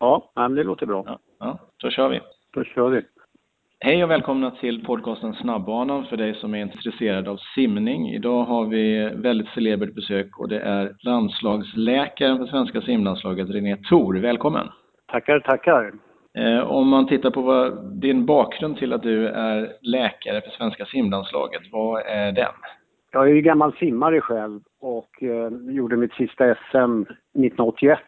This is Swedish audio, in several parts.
Ja, men det låter bra. Ja, ja, då kör vi. Då kör vi. Hej och välkomna till podcasten Snabbbanan för dig som är intresserad av simning. Idag har vi väldigt celebert besök och det är landslagsläkaren för svenska simlandslaget, René Thor. Välkommen! Tackar, tackar. Eh, om man tittar på vad, din bakgrund till att du är läkare för svenska simlandslaget, vad är den? Jag är ju gammal simmare själv och eh, gjorde mitt sista SM 1981.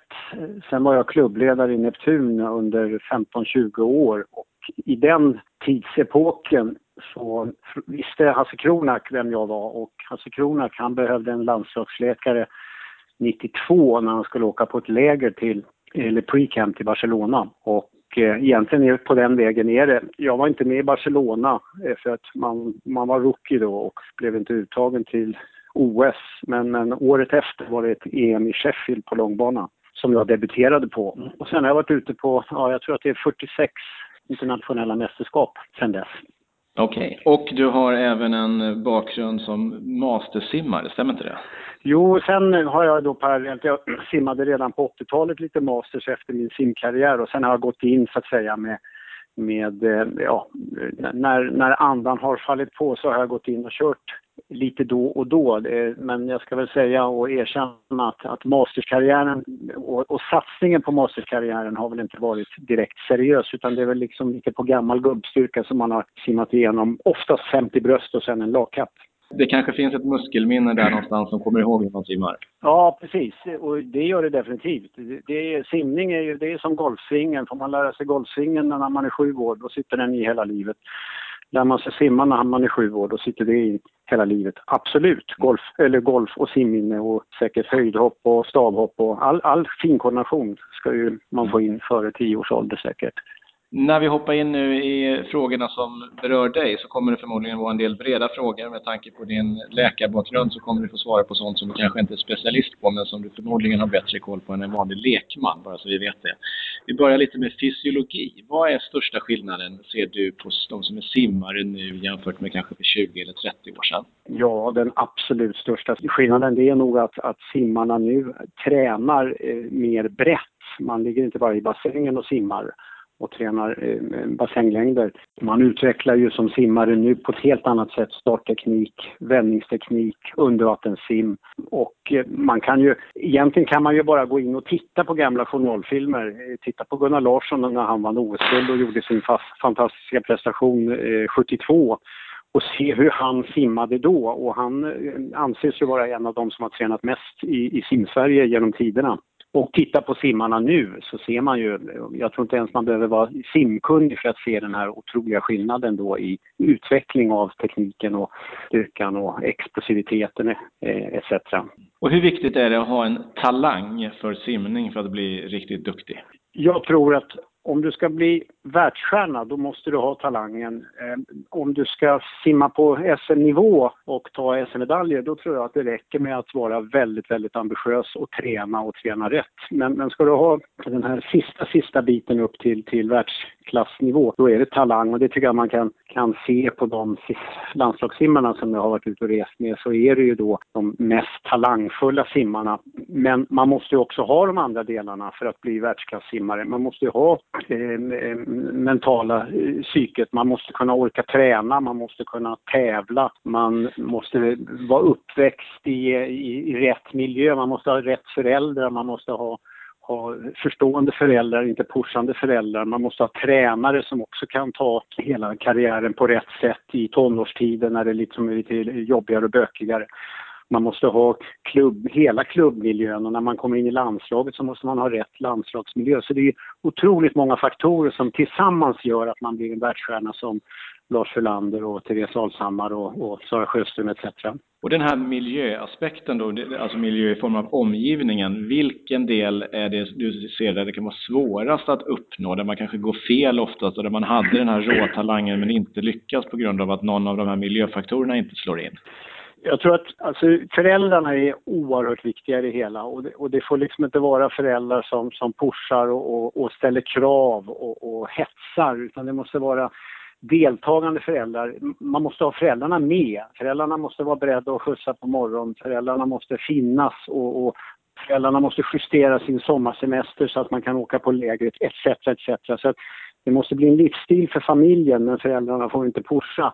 Sen var jag klubbledare i Neptun under 15-20 år och i den tidsepoken så visste Hasse Kronak vem jag var och Hasse Kronak han behövde en landslagsläkare 92 när han skulle åka på ett läger till, eller pre-camp till Barcelona. Och eh, egentligen på den vägen är det. Jag var inte med i Barcelona eh, för att man, man var rookie då och blev inte uttagen till OS. Men, men året efter var det ett EM i Sheffield på långbana som jag debuterade på. Och sen har jag varit ute på, ja jag tror att det är 46 internationella mästerskap sedan dess. Okej, okay. och du har även en bakgrund som mastersimmare, stämmer inte det? Jo, sen har jag då parallellt, jag simmade redan på 80-talet lite masters efter min simkarriär och sen har jag gått in så att säga med, med ja, när, när andan har fallit på så har jag gått in och kört lite då och då. Men jag ska väl säga och erkänna att, att masterskarriären och, och satsningen på masterskarriären har väl inte varit direkt seriös utan det är väl liksom lite på gammal gubbstyrka som man har simmat igenom. Oftast 50 bröst och sen en lagkapp. Det kanske finns ett muskelminne där någonstans som kommer ihåg hur man simmar? Ja, precis. Och det gör det definitivt. Det är, simning är ju det är som golfsvingen. Får man lära sig golfsvingen när man är sju år, då sitter den i hela livet. Lär man sig simma när man är sju år, då sitter det i hela livet. Absolut. Golf, eller golf och simminne och säkert höjdhopp och stavhopp och all, all fin koordination ska ju man få in före tio års ålder säkert. När vi hoppar in nu i frågorna som berör dig så kommer det förmodligen vara en del breda frågor. Med tanke på din läkarbakgrund så kommer du få svara på sånt som du kanske inte är specialist på men som du förmodligen har bättre koll på än en vanlig lekman, bara så vi vet det. Vi börjar lite med fysiologi. Vad är största skillnaden, ser du, på de som är simmare nu jämfört med kanske för 20 eller 30 år sedan? Ja, den absolut största skillnaden det är nog att, att simmarna nu tränar eh, mer brett. Man ligger inte bara i bassängen och simmar och tränar eh, bassänglängder. Man utvecklar ju som simmare nu på ett helt annat sätt startteknik, vändningsteknik, undervattenssim och eh, man kan ju, egentligen kan man ju bara gå in och titta på gamla journalfilmer. Eh, titta på Gunnar Larsson när han vann OS-guld och gjorde sin fantastiska prestation eh, 72 och se hur han simmade då och han eh, anses ju vara en av de som har tränat mest i, i simsverige genom tiderna. Och titta på simmarna nu så ser man ju, jag tror inte ens man behöver vara simkunnig för att se den här otroliga skillnaden då i utveckling av tekniken och styrkan och explosiviteten eh, etc. Och hur viktigt är det att ha en talang för simning för att bli riktigt duktig? Jag tror att om du ska bli världsstjärna, då måste du ha talangen. Eh, om du ska simma på SM-nivå och ta SM-medaljer, då tror jag att det räcker med att vara väldigt, väldigt ambitiös och träna och träna rätt. Men, men ska du ha den här sista, sista biten upp till, till klassnivå, då är det talang och det tycker jag man kan, kan se på de landslagssimmarna som jag har varit ute och rest med, så är det ju då de mest talangfulla simmarna. Men man måste ju också ha de andra delarna för att bli världsklassimmare. Man måste ju ha eh, eh mentala eh, psyket. Man måste kunna orka träna, man måste kunna tävla, man måste vara uppväxt i, i, i rätt miljö, man måste ha rätt föräldrar, man måste ha ha förstående föräldrar, inte pushande föräldrar. Man måste ha tränare som också kan ta hela karriären på rätt sätt i tonårstiden när det liksom är lite jobbigare och bökigare. Man måste ha klubb, hela klubbmiljön och när man kommer in i landslaget så måste man ha rätt landslagsmiljö. Så det är otroligt många faktorer som tillsammans gör att man blir en världsstjärna som Lars Frölander och Therese Alshammar och, och Sara Sjöström etc. Och den här miljöaspekten då, alltså miljö i form av omgivningen, vilken del är det du ser där det kan vara svårast att uppnå, där man kanske går fel oftast och där man hade den här råtalangen men inte lyckas på grund av att någon av de här miljöfaktorerna inte slår in? Jag tror att alltså, föräldrarna är oerhört viktiga i det hela och det, och det får liksom inte vara föräldrar som, som pushar och, och, och ställer krav och, och hetsar utan det måste vara deltagande föräldrar. Man måste ha föräldrarna med. Föräldrarna måste vara beredda att skjutsa på morgonen. Föräldrarna måste finnas och, och föräldrarna måste justera sin sommarsemester så att man kan åka på lägret etc. etc. Så det måste bli en livsstil för familjen men föräldrarna får inte pusha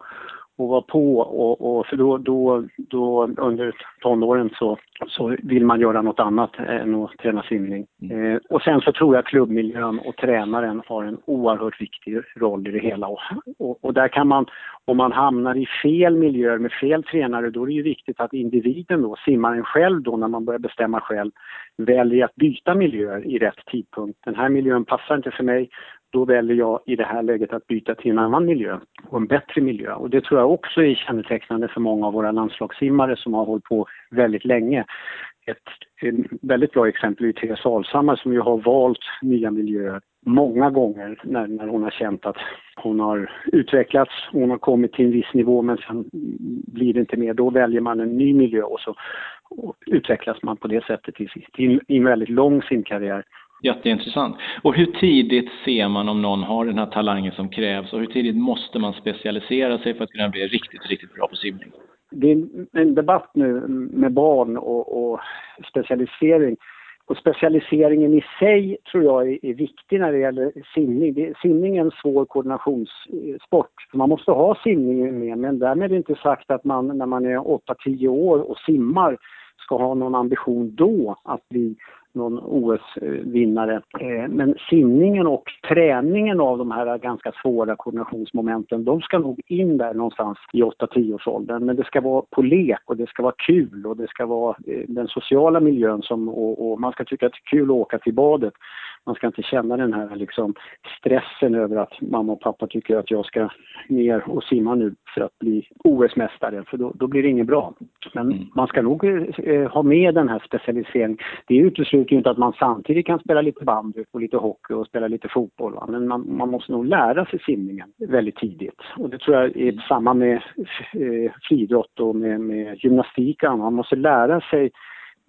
och vara på och, och för då, då, då under tonåren så, så vill man göra något annat än att träna simning. Mm. Eh, och sen så tror jag klubbmiljön och tränaren har en oerhört viktig roll i det hela. Och, och, och, där kan man, om man hamnar i fel miljöer med fel tränare, då är det ju viktigt att individen då, simmaren själv då när man börjar bestämma själv, väljer att byta miljöer i rätt tidpunkt. Den här miljön passar inte för mig, då väljer jag i det här läget att byta till en annan miljö och en bättre miljö. Och det tror jag också är kännetecknande för många av våra landslagssimmare som har hållit på väldigt länge. Ett, väldigt bra exempel är Therese Alshammar som ju har valt nya miljöer många gånger när, när hon har känt att hon har utvecklats, hon har kommit till en viss nivå men sen blir det inte mer. Då väljer man en ny miljö och så och utvecklas man på det sättet i, i, i en väldigt lång simkarriär. Jätteintressant. Och hur tidigt ser man om någon har den här talangen som krävs och hur tidigt måste man specialisera sig för att kunna bli riktigt, riktigt bra på simning? Det är en debatt nu med barn och, och specialisering. Och specialiseringen i sig tror jag är, är viktig när det gäller simning. Det, simning är en svår koordinationssport. Man måste ha simningen med, men därmed är inte sagt att man när man är 8-10 år och simmar ska ha någon ambition då att bli någon OS-vinnare. Eh, men simningen och träningen av de här ganska svåra koordinationsmomenten, de ska nog in där någonstans i 8-10-årsåldern. Men det ska vara på lek och det ska vara kul och det ska vara eh, den sociala miljön som, och, och man ska tycka att det är kul att åka till badet man ska inte känna den här liksom stressen över att mamma och pappa tycker att jag ska ner och simma nu för att bli OS-mästare, för då, då, blir det inget bra. Men mm. man ska nog eh, ha med den här specialiseringen. Det utesluter ju inte att man samtidigt kan spela lite bandy och lite hockey och spela lite fotboll. Va? Men man, man, måste nog lära sig simningen väldigt tidigt. Och det tror jag är mm. samma med eh, friidrott och med, med gymnastik. Man måste lära sig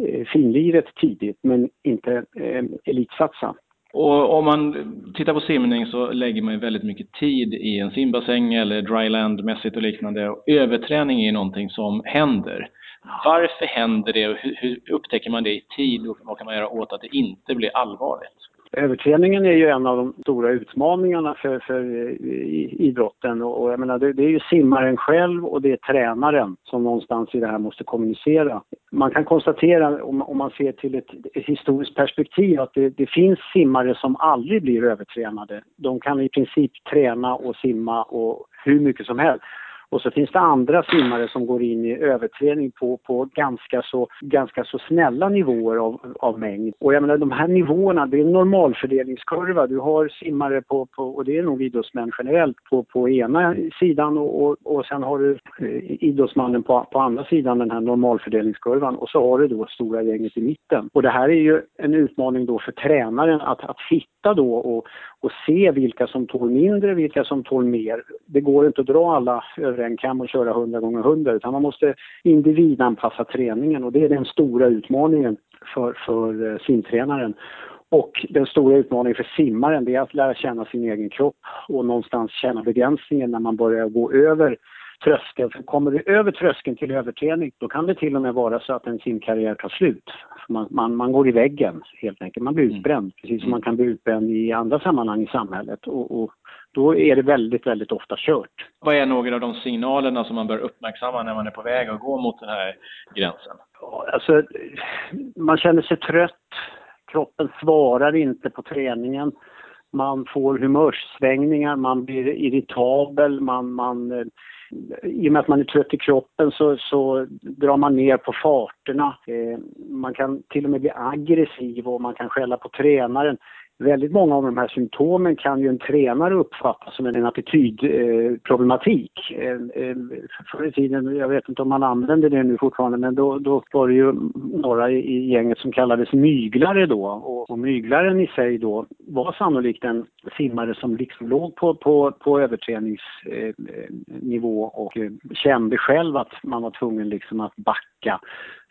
eh, finliret tidigt men inte eh, elitsatsa. Och om man tittar på simning så lägger man ju väldigt mycket tid i en simbassäng eller dryland-mässigt och liknande. Överträning är någonting som händer. Varför händer det och hur upptäcker man det i tid och vad kan man göra åt att det inte blir allvarligt? Överträningen är ju en av de stora utmaningarna för, för eh, idrotten och jag menar det, det, är ju simmaren själv och det är tränaren som någonstans i det här måste kommunicera. Man kan konstatera om, om man ser till ett, ett historiskt perspektiv att det, det, finns simmare som aldrig blir övertränade. De kan i princip träna och simma och hur mycket som helst. Och så finns det andra simmare som går in i överträning på, på ganska, så, ganska så snälla nivåer av, av mängd. Och jag menar de här nivåerna, det är en normalfördelningskurva. Du har simmare på, på och det är nog idrottsmän generellt, på, på ena sidan och, och, och sen har du eh, idrottsmannen på, på andra sidan den här normalfördelningskurvan och så har du då stora gänget i mitten. Och det här är ju en utmaning då för tränaren att, att hitta då och, och se vilka som tål mindre, vilka som tål mer. Det går inte att dra alla över en kam och köra 100 gånger 100 utan man måste individanpassa träningen och det är den stora utmaningen för, för eh, simtränaren. Och den stora utmaningen för simmaren det är att lära känna sin egen kropp och någonstans känna begränsningen när man börjar gå över tröskeln. För kommer du över tröskeln till överträning då kan det till och med vara så att en simkarriär tar slut. Man, man, man går i väggen helt enkelt. Man blir mm. utbränd, precis som man kan bli utbränd i andra sammanhang i samhället. Och, och då är det väldigt, väldigt ofta kört. Vad är några av de signalerna som man bör uppmärksamma när man är på väg att gå mot den här gränsen? Alltså, man känner sig trött, kroppen svarar inte på träningen, man får humörsvängningar, man blir irritabel, man, man i och med att man är trött i kroppen så, så drar man ner på farterna. Eh, man kan till och med bli aggressiv och man kan skälla på tränaren väldigt många av de här symptomen kan ju en tränare uppfatta som en attitydproblematik. Eh, eh, förr i tiden, jag vet inte om man använder det nu fortfarande, men då, då var det ju några i gänget som kallades myglare då. Och, och myglaren i sig då var sannolikt en simmare som liksom låg på, på, på överträningsnivå och kände själv att man var tvungen liksom att backa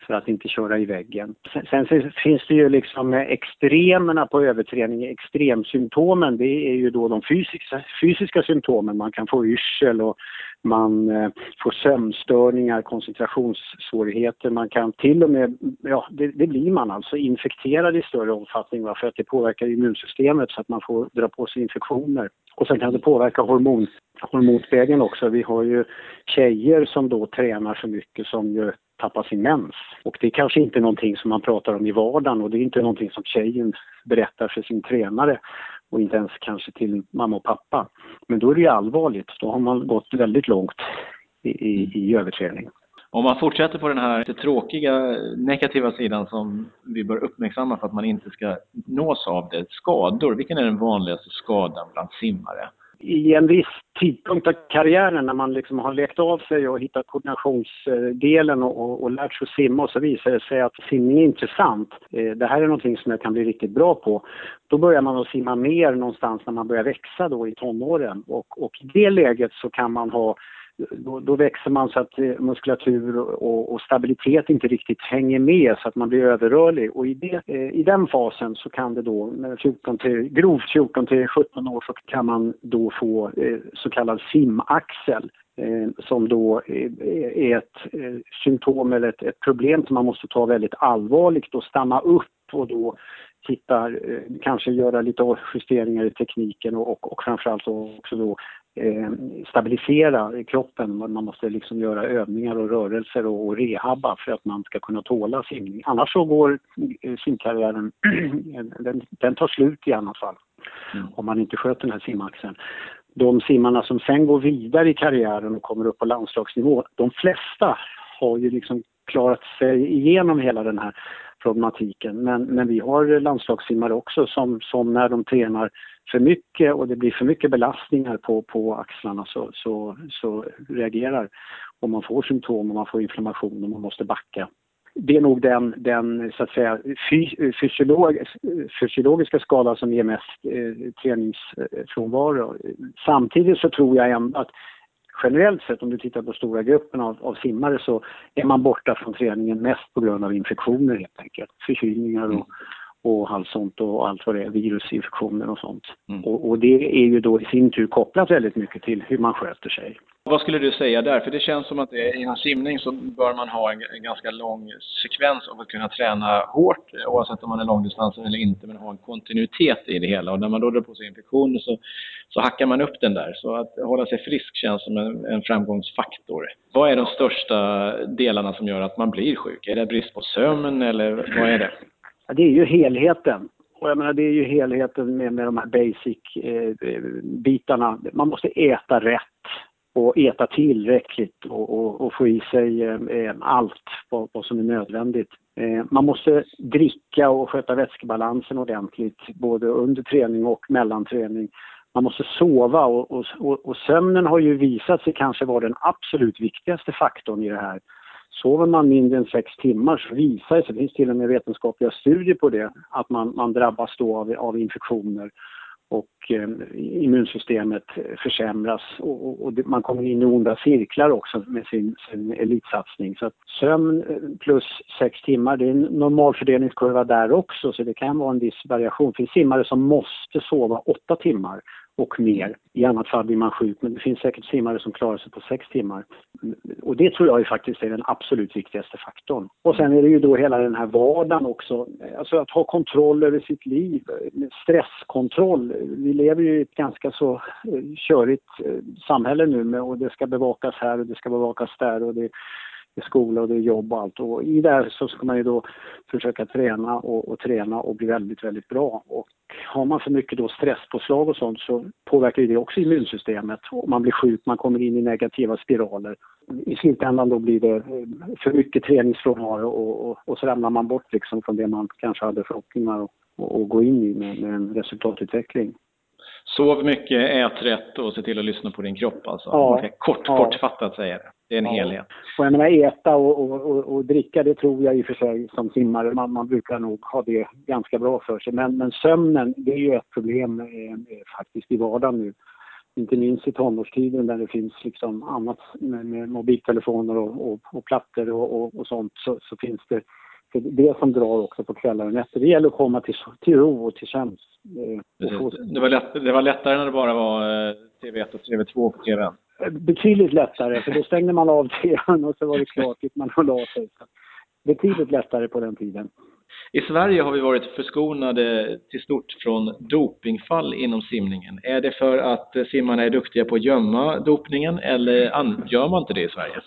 för att inte köra i väggen. Sen, sen finns det ju liksom extremerna på överträning, extremsymptomen, det är ju då de fysiska, fysiska symptomen. Man kan få yrsel och man eh, får sömnstörningar, koncentrationssvårigheter. Man kan till och med, ja det, det blir man alltså, infekterad i större omfattning va? för att det påverkar immunsystemet så att man får dra på sig infektioner. Och sen kan det påverka hormon, hormonvägen också. Vi har ju tjejer som då tränar så mycket som ju tappar sin mens. Och det är kanske inte någonting som man pratar om i vardagen och det är inte någonting som tjejen berättar för sin tränare och inte ens kanske till mamma och pappa. Men då är det ju allvarligt. Då har man gått väldigt långt i, i, i överträning. Om man fortsätter på den här lite tråkiga negativa sidan som vi bör uppmärksamma för att man inte ska nås av det. Skador, vilken är den vanligaste skadan bland simmare? I en viss tidpunkt av karriären när man liksom har lekt av sig och hittat koordinationsdelen och, och, och lärt sig att simma och så visar det sig att simning är intressant. Eh, det här är någonting som jag kan bli riktigt bra på. Då börjar man att simma mer någonstans när man börjar växa då i tonåren och, och i det läget så kan man ha då, då, växer man så att eh, muskulatur och, och, stabilitet inte riktigt hänger med så att man blir överrörlig. Och i, det, eh, i den fasen så kan det då, 14 till, grovt 14 till 17 år, så kan man då få eh, så kallad simaxel som då är ett symptom eller ett, ett, problem som man måste ta väldigt allvarligt och stanna upp och då titta, kanske göra lite justeringar i tekniken och, och, och framförallt också då stabilisera kroppen. Man måste liksom göra övningar och rörelser och, och rehabba för att man ska kunna tåla simning. Annars så går eh, simkarriären, den, den tar slut i annat fall. Mm. Om man inte sköter den här simaxeln. De simmarna som sen går vidare i karriären och kommer upp på landslagsnivå, de flesta har ju liksom klarat sig igenom hela den här problematiken. Men, men vi har landslagssimmare också som, som när de tränar för mycket och det blir för mycket belastningar på, på axlarna så, så, så reagerar och man får symptom och man får inflammation och man måste backa. Det är nog den, den så att säga, fysiolog, fysiologiska skada som ger mest eh, träningsfrånvaro. Samtidigt så tror jag ändå att generellt sett om du tittar på stora gruppen av, av simmare så är man borta från träningen mest på grund av infektioner helt enkelt. Förkylningar och, mm och allt sånt och allt vad det är, virusinfektioner och sånt. Mm. Och, och, det är ju då i sin tur kopplat väldigt mycket till hur man sköter sig. Vad skulle du säga där? För det känns som att det, inom simning så bör man ha en, en, ganska lång sekvens av att kunna träna hårt, oavsett om man är långdistansare eller inte, men ha en kontinuitet i det hela. Och när man då drar på sig infektioner så, så hackar man upp den där. Så att hålla sig frisk känns som en, en framgångsfaktor. Vad är de största delarna som gör att man blir sjuk? Är det brist på sömn eller vad är det? Ja, det är ju helheten. Och jag menar, det är ju helheten med, med de här basic-bitarna. Eh, eh Man måste äta rätt och äta tillräckligt och, och, och få i sig eh, eh, allt vad, vad, som är nödvändigt. Eh, man måste dricka och sköta vätskebalansen ordentligt både under träning och mellan träning. Man måste sova och, och, och sömnen har ju visat sig kanske vara den absolut viktigaste faktorn i det här. Sover man mindre än sex timmar så visar det sig, det finns till och med vetenskapliga studier på det, att man, man drabbas då av, av infektioner och eh, immunsystemet försämras och, och, och, man kommer in i onda cirklar också med sin, sin elitsatsning. Så att sömn eh, plus sex timmar, det är en normalfördelningskurva där också så det kan vara en viss variation. Det finns simmare som måste sova åtta timmar och mer. I annat fall blir man sjuk, men det finns säkert simmare som klarar sig på sex timmar. Och det tror jag faktiskt är den absolut viktigaste faktorn. Och sen är det ju då hela den här vardagen också, alltså att ha kontroll över sitt liv, stresskontroll. Vi lever ju i ett ganska så eh, körigt eh, samhälle nu med, och det ska bevakas här och det ska bevakas där och det är skola och det är jobb och allt. Och i det här så ska man ju då försöka träna och, och, träna och bli väldigt, väldigt bra. Och har man för mycket då stresspåslag och sånt så påverkar det också immunsystemet. Och man blir sjuk, man kommer in i negativa spiraler. I slutändan då blir det eh, för mycket träningsfrånvaro och, och, och så ramlar man bort liksom från det man kanske hade förhoppningar att gå in i med, med en resultatutveckling. Sov mycket, ät rätt och se till att lyssna på din kropp alltså. Ja, kort, ja. Kortfattat säger det. Det är en ja. helhet. Och jag menar äta och, och, och, och, dricka, det tror jag i och för sig som simmare. Man, man brukar nog ha det ganska bra för sig. Men, men sömnen, det är ju ett problem eh, faktiskt i vardagen nu. Inte minst i tonårstiden där det finns liksom annat med, med mobiltelefoner och, och, och plattor och, sånt så, så finns det för det som drar också på kvällar och nätter. Det gäller att komma till, till ro och till tjänst. Eh, det, var lätt, det var lättare när det bara var eh, TV1 och TV2 på TVn. Betydligt lättare, för då stängde man av tvn och så var det klart, gick man och la sig. Betydligt lättare på den tiden. I Sverige har vi varit förskonade till stort från dopingfall inom simningen. Är det för att simmarna är duktiga på att gömma dopningen eller gör man inte det i Sverige?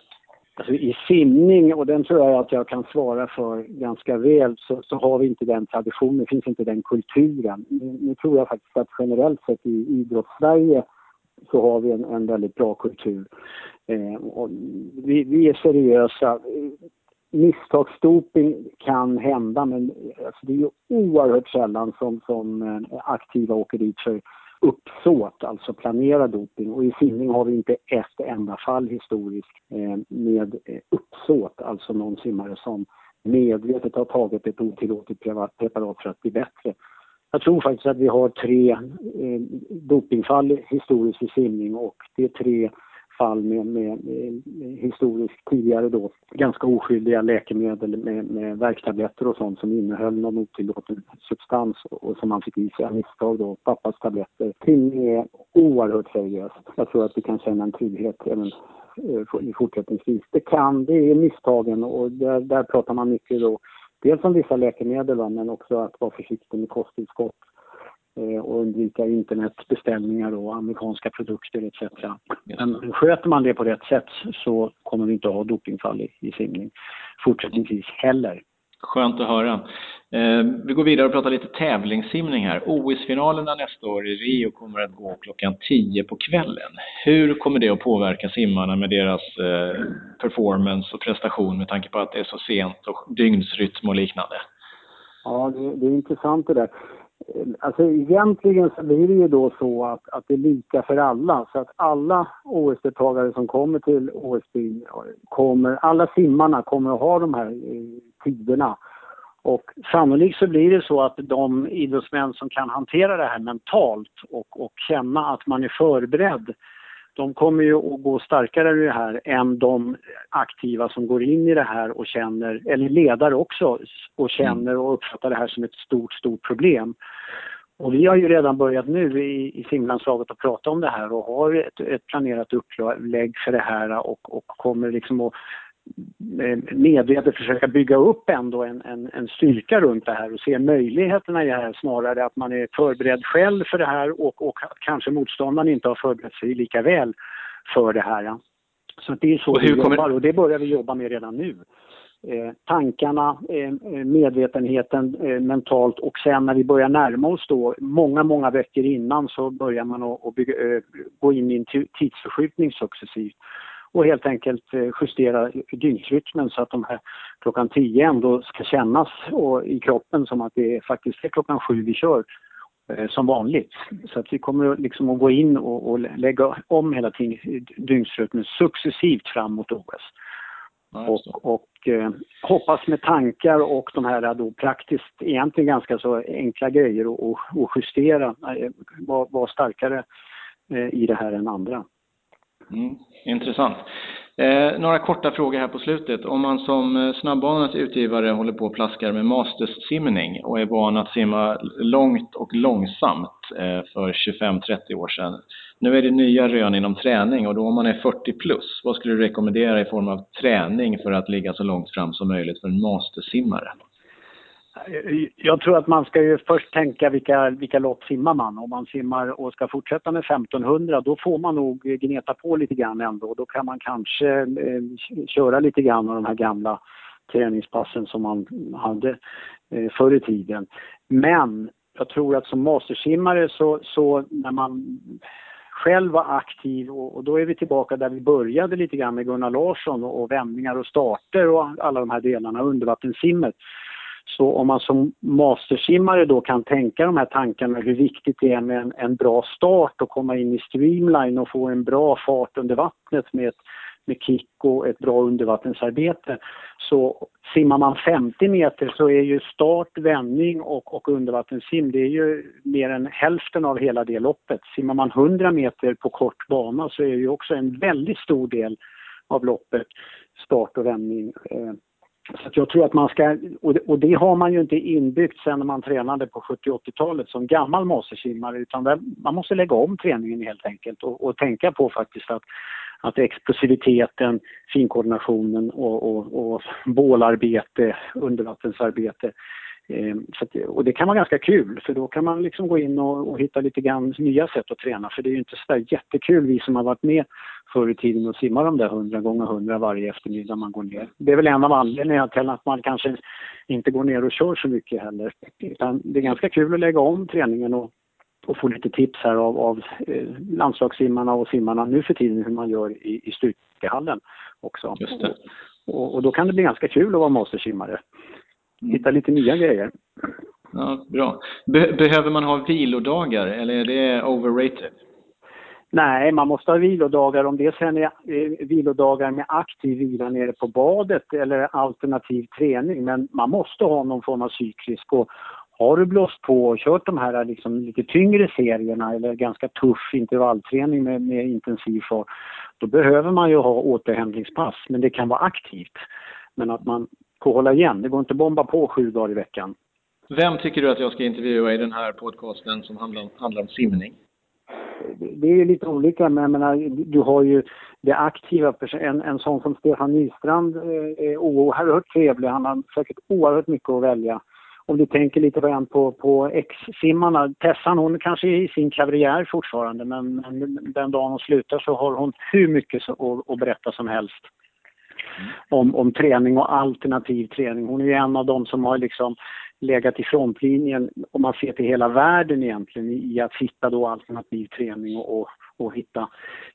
Alltså I simning, och den tror jag att jag kan svara för ganska väl, så, så har vi inte den traditionen, det finns inte den kulturen. Nu, nu tror jag faktiskt att generellt sett i idrottssverige så har vi en, en väldigt bra kultur. Eh, vi, vi, är seriösa misstagsdoping kan hända men alltså det är ju oerhört sällan som, som eh, aktiva åker dit för uppsåt, alltså planera doping. Och i simning har vi inte ett enda fall historiskt eh, med eh, uppsåt, alltså någon simmare som medvetet har tagit ett otillåtet preparat för att bli bättre. Jag tror faktiskt att vi har tre eh, dopingfall historiskt i simning och det är tre fall med, med, med historiskt tidigare då ganska oskyldiga läkemedel med, med värktabletter och sånt som innehöll någon otillåten substans och som man fick i sig av misstag då, pappas tabletter. Simning är oerhört seriöst. Jag tror att vi kan känna en trygghet även eh, fortsättningsvis. Det kan, det är misstagen och där, där pratar man mycket då dels om vissa läkemedel va, men också att vara försiktig med kosttillskott Eh, och undvika internetbeställningar och amerikanska produkter etc. Men sköter man det på rätt sätt så kommer vi inte att ha dopingfall i, i simning fortsättningsvis heller. Skönt att höra. Eh, vi går vidare och pratar lite tävlingssimning här. OS-finalerna nästa år i Rio kommer att gå klockan 10 på kvällen. Hur kommer det att påverka simmarna med deras eh, performance och prestation med tanke på att det är så sent och dygnsrytm och liknande? Ja, det, det är intressant det där. Eh, alltså egentligen så blir det ju då så att, att det är lika för alla. Så att alla OS-deltagare som kommer till OS-byn kommer, alla simmarna kommer att ha de här eh, tiderna. Och sannolikt så blir det så att de idrottsmän som kan hantera det här mentalt och, och känna att man är förberedd de kommer ju att gå starkare i det här än de aktiva som går in i det här och känner, eller ledare också, och känner och uppfattar det här som ett stort, stort problem. Och vi har ju redan börjat nu i, i simlandslaget att prata om det här och har ett, ett planerat upplägg för det här och, och kommer liksom att medvetet försöka bygga upp ändå en, en, en, styrka runt det här och se möjligheterna i det här snarare att man är förberedd själv för det här och, och kanske motståndaren inte har förberett sig lika väl för det här. Så det är så vi kommer... jobbar och det börjar vi jobba med redan nu. Eh, tankarna, eh, medvetenheten eh, mentalt och sen när vi börjar närma oss då, många, många veckor innan så börjar man att, bygga, eh, gå in i en tidsförskjutning successivt och helt enkelt eh, justera dygnsrytmen så att de här klockan 10 ändå ska kännas och, i kroppen som att det faktiskt är klockan 7 vi kör eh, som vanligt. Så att vi kommer liksom att gå in och, och lägga om hela dygnsrytmen successivt fram mot OS. och, och eh, hoppas med tankar och de här då praktiskt egentligen ganska så enkla grejer och, och, och justera, eh, vara var starkare eh, i det här än andra. Mm, intressant. Eh, några korta frågor här på slutet. Om man som eh, snabbbanans utgivare håller på och plaskar med mastersimning och är van att simma långt och långsamt eh, för 25-30 år sedan. Nu är det nya rön inom träning och då om man är 40 plus, vad skulle du rekommendera i form av träning för att ligga så långt fram som möjligt för en mastersimmare? Jag tror att man ska ju först tänka vilka, vilka lopp simmar man. Om man simmar och ska fortsätta med 1500 då får man nog gneta på lite grann ändå. Då kan man kanske eh, köra lite grann av de här gamla träningspassen som man hade eh, förr i tiden. Men jag tror att som mastersimmare så, så när man själv var aktiv och, och, då är vi tillbaka där vi började lite grann med Gunnar Larsson och, och vändningar och starter och alla de här delarna, undervattenssimmet så om man som mastersimmare då kan tänka de här tankarna hur viktigt det är med en, en bra start och komma in i streamline och få en bra fart under vattnet med ett med kick och ett bra undervattensarbete. Så simmar man 50 meter så är ju start, vändning och, och undervattenssim det är ju mer än hälften av hela det loppet. Simmar man 100 meter på kort bana så är det ju också en väldigt stor del av loppet start och vändning. Eh, så jag tror att man ska, och det, och det, har man ju inte inbyggt sen när man tränade på 70 80-talet som gammal mastersimmare utan där, man måste lägga om träningen helt enkelt och, och tänka på faktiskt att, att explosiviteten, finkoordinationen och, och, och bålarbete, undervattensarbete att, och det kan vara ganska kul för då kan man liksom gå in och, och, hitta lite grann nya sätt att träna för det är ju inte så jättekul vi som har varit med förr i tiden och simma de där 100 gånger 100 varje eftermiddag man går ner. Det är väl en av anledningarna till att man kanske inte går ner och kör så mycket heller. Utan det är ganska kul att lägga om träningen och, och få lite tips här av, av eh, landslagssimmarna och simmarna nu för tiden hur man gör i, i styrkehallen också. Och, och, då kan det bli ganska kul att vara mastersimmare hitta lite nya grejer. Ja, bra. Be behöver man ha vilodagar eller är det overrated? Nej, man måste ha vilodagar. Om det sen är vilodagar med aktiv vila nere på badet eller alternativ träning. Men man måste ha någon form av cyklisk. Och har du blåst på och kört de här liksom lite tyngre serierna eller ganska tuff intervallträning med, med intensiv fart, då behöver man ju ha återhämtningspass. Men det kan vara aktivt. Men att man får hålla igen. Det går inte att bomba på sju dagar i veckan. Vem tycker du att jag ska intervjua i den här podcasten som handlar om, handlar om simning? Det är lite olika, men jag menar, du har ju det aktiva, en, en sån som Stefan Nystrand eh, är oerhört trevlig. Han har säkert oerhört mycket att välja. Om du tänker lite grann på, på ex-simmarna. Tessan hon kanske är i sin karriär fortfarande men, men den dagen hon slutar så har hon hur mycket att, att berätta som helst Mm. om, om träning och alternativ träning. Hon är ju en av dem som har liksom legat i frontlinjen om man ser till hela världen egentligen i att hitta då alternativ träning och, och, och hitta,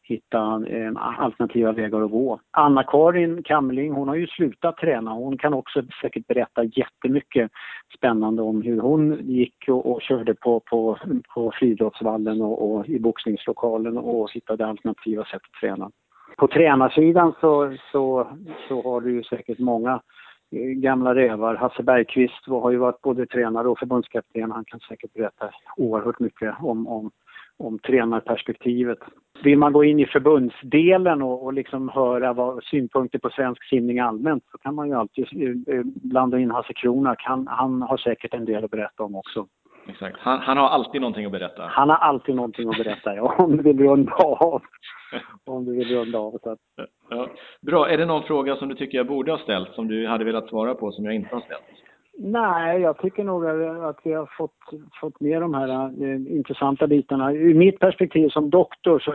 hitta eh, alternativa vägar att gå. Anna-Karin Kamling, hon har ju slutat träna. Hon kan också säkert berätta jättemycket spännande om hur hon gick och, och körde på, på, på friidrottsvallen och, och i boxningslokalen och hittade alternativa sätt att träna på tränarsidan så, så, så har du ju säkert många eh, gamla rävar. Hasse Bergqvist har ju varit både tränare och förbundskapten. Han kan säkert berätta oerhört mycket om, om, om tränarperspektivet. Vill man gå in i förbundsdelen och, och liksom höra vad, synpunkter på svensk simning allmänt så kan man ju alltid eh, eh, blanda in Hasse Kronak. Han, han har säkert en del att berätta om också. Exakt. Han, han, har alltid någonting att berätta. Han har alltid någonting att berätta, ja, om du vill runda av. om du vill runda av. Så att... ja. Bra. Är det någon fråga som du tycker jag borde ha ställt, som du hade velat svara på, som jag inte har ställt? Nej, jag tycker nog att vi har fått, fått med de här eh, intressanta bitarna. Ur mitt perspektiv som doktor, så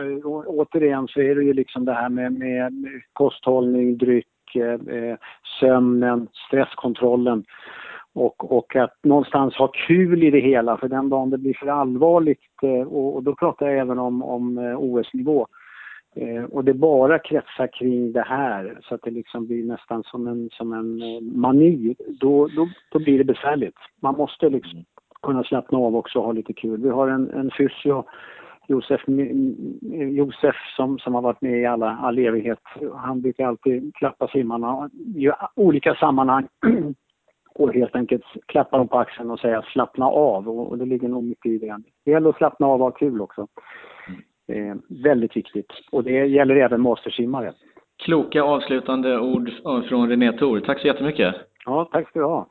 återigen, så är det ju liksom det här med, med kosthållning, dryck, eh, sömnen, stresskontrollen och, och att någonstans ha kul i det hela för den dagen det blir för allvarligt eh, och, och då pratar jag även om, om eh, OS-nivå. Eh, och det bara kretsar kring det här så att det liksom blir nästan som en, som en mani, då, då, då blir det besvärligt. Man måste liksom kunna slappna av också och ha lite kul. Vi har en, en fysio, Josef, Josef som, som har varit med i alla, all evighet. Han brukar alltid klappa simmarna i olika sammanhang och helt enkelt klappa dem på axeln och säga slappna av och, det ligger nog mycket i det. Det gäller att slappna av och ha kul också. Eh, väldigt viktigt och det gäller även mastersimmare. Kloka avslutande ord från René Thor. Tack så jättemycket. Ja, tack ska du ha.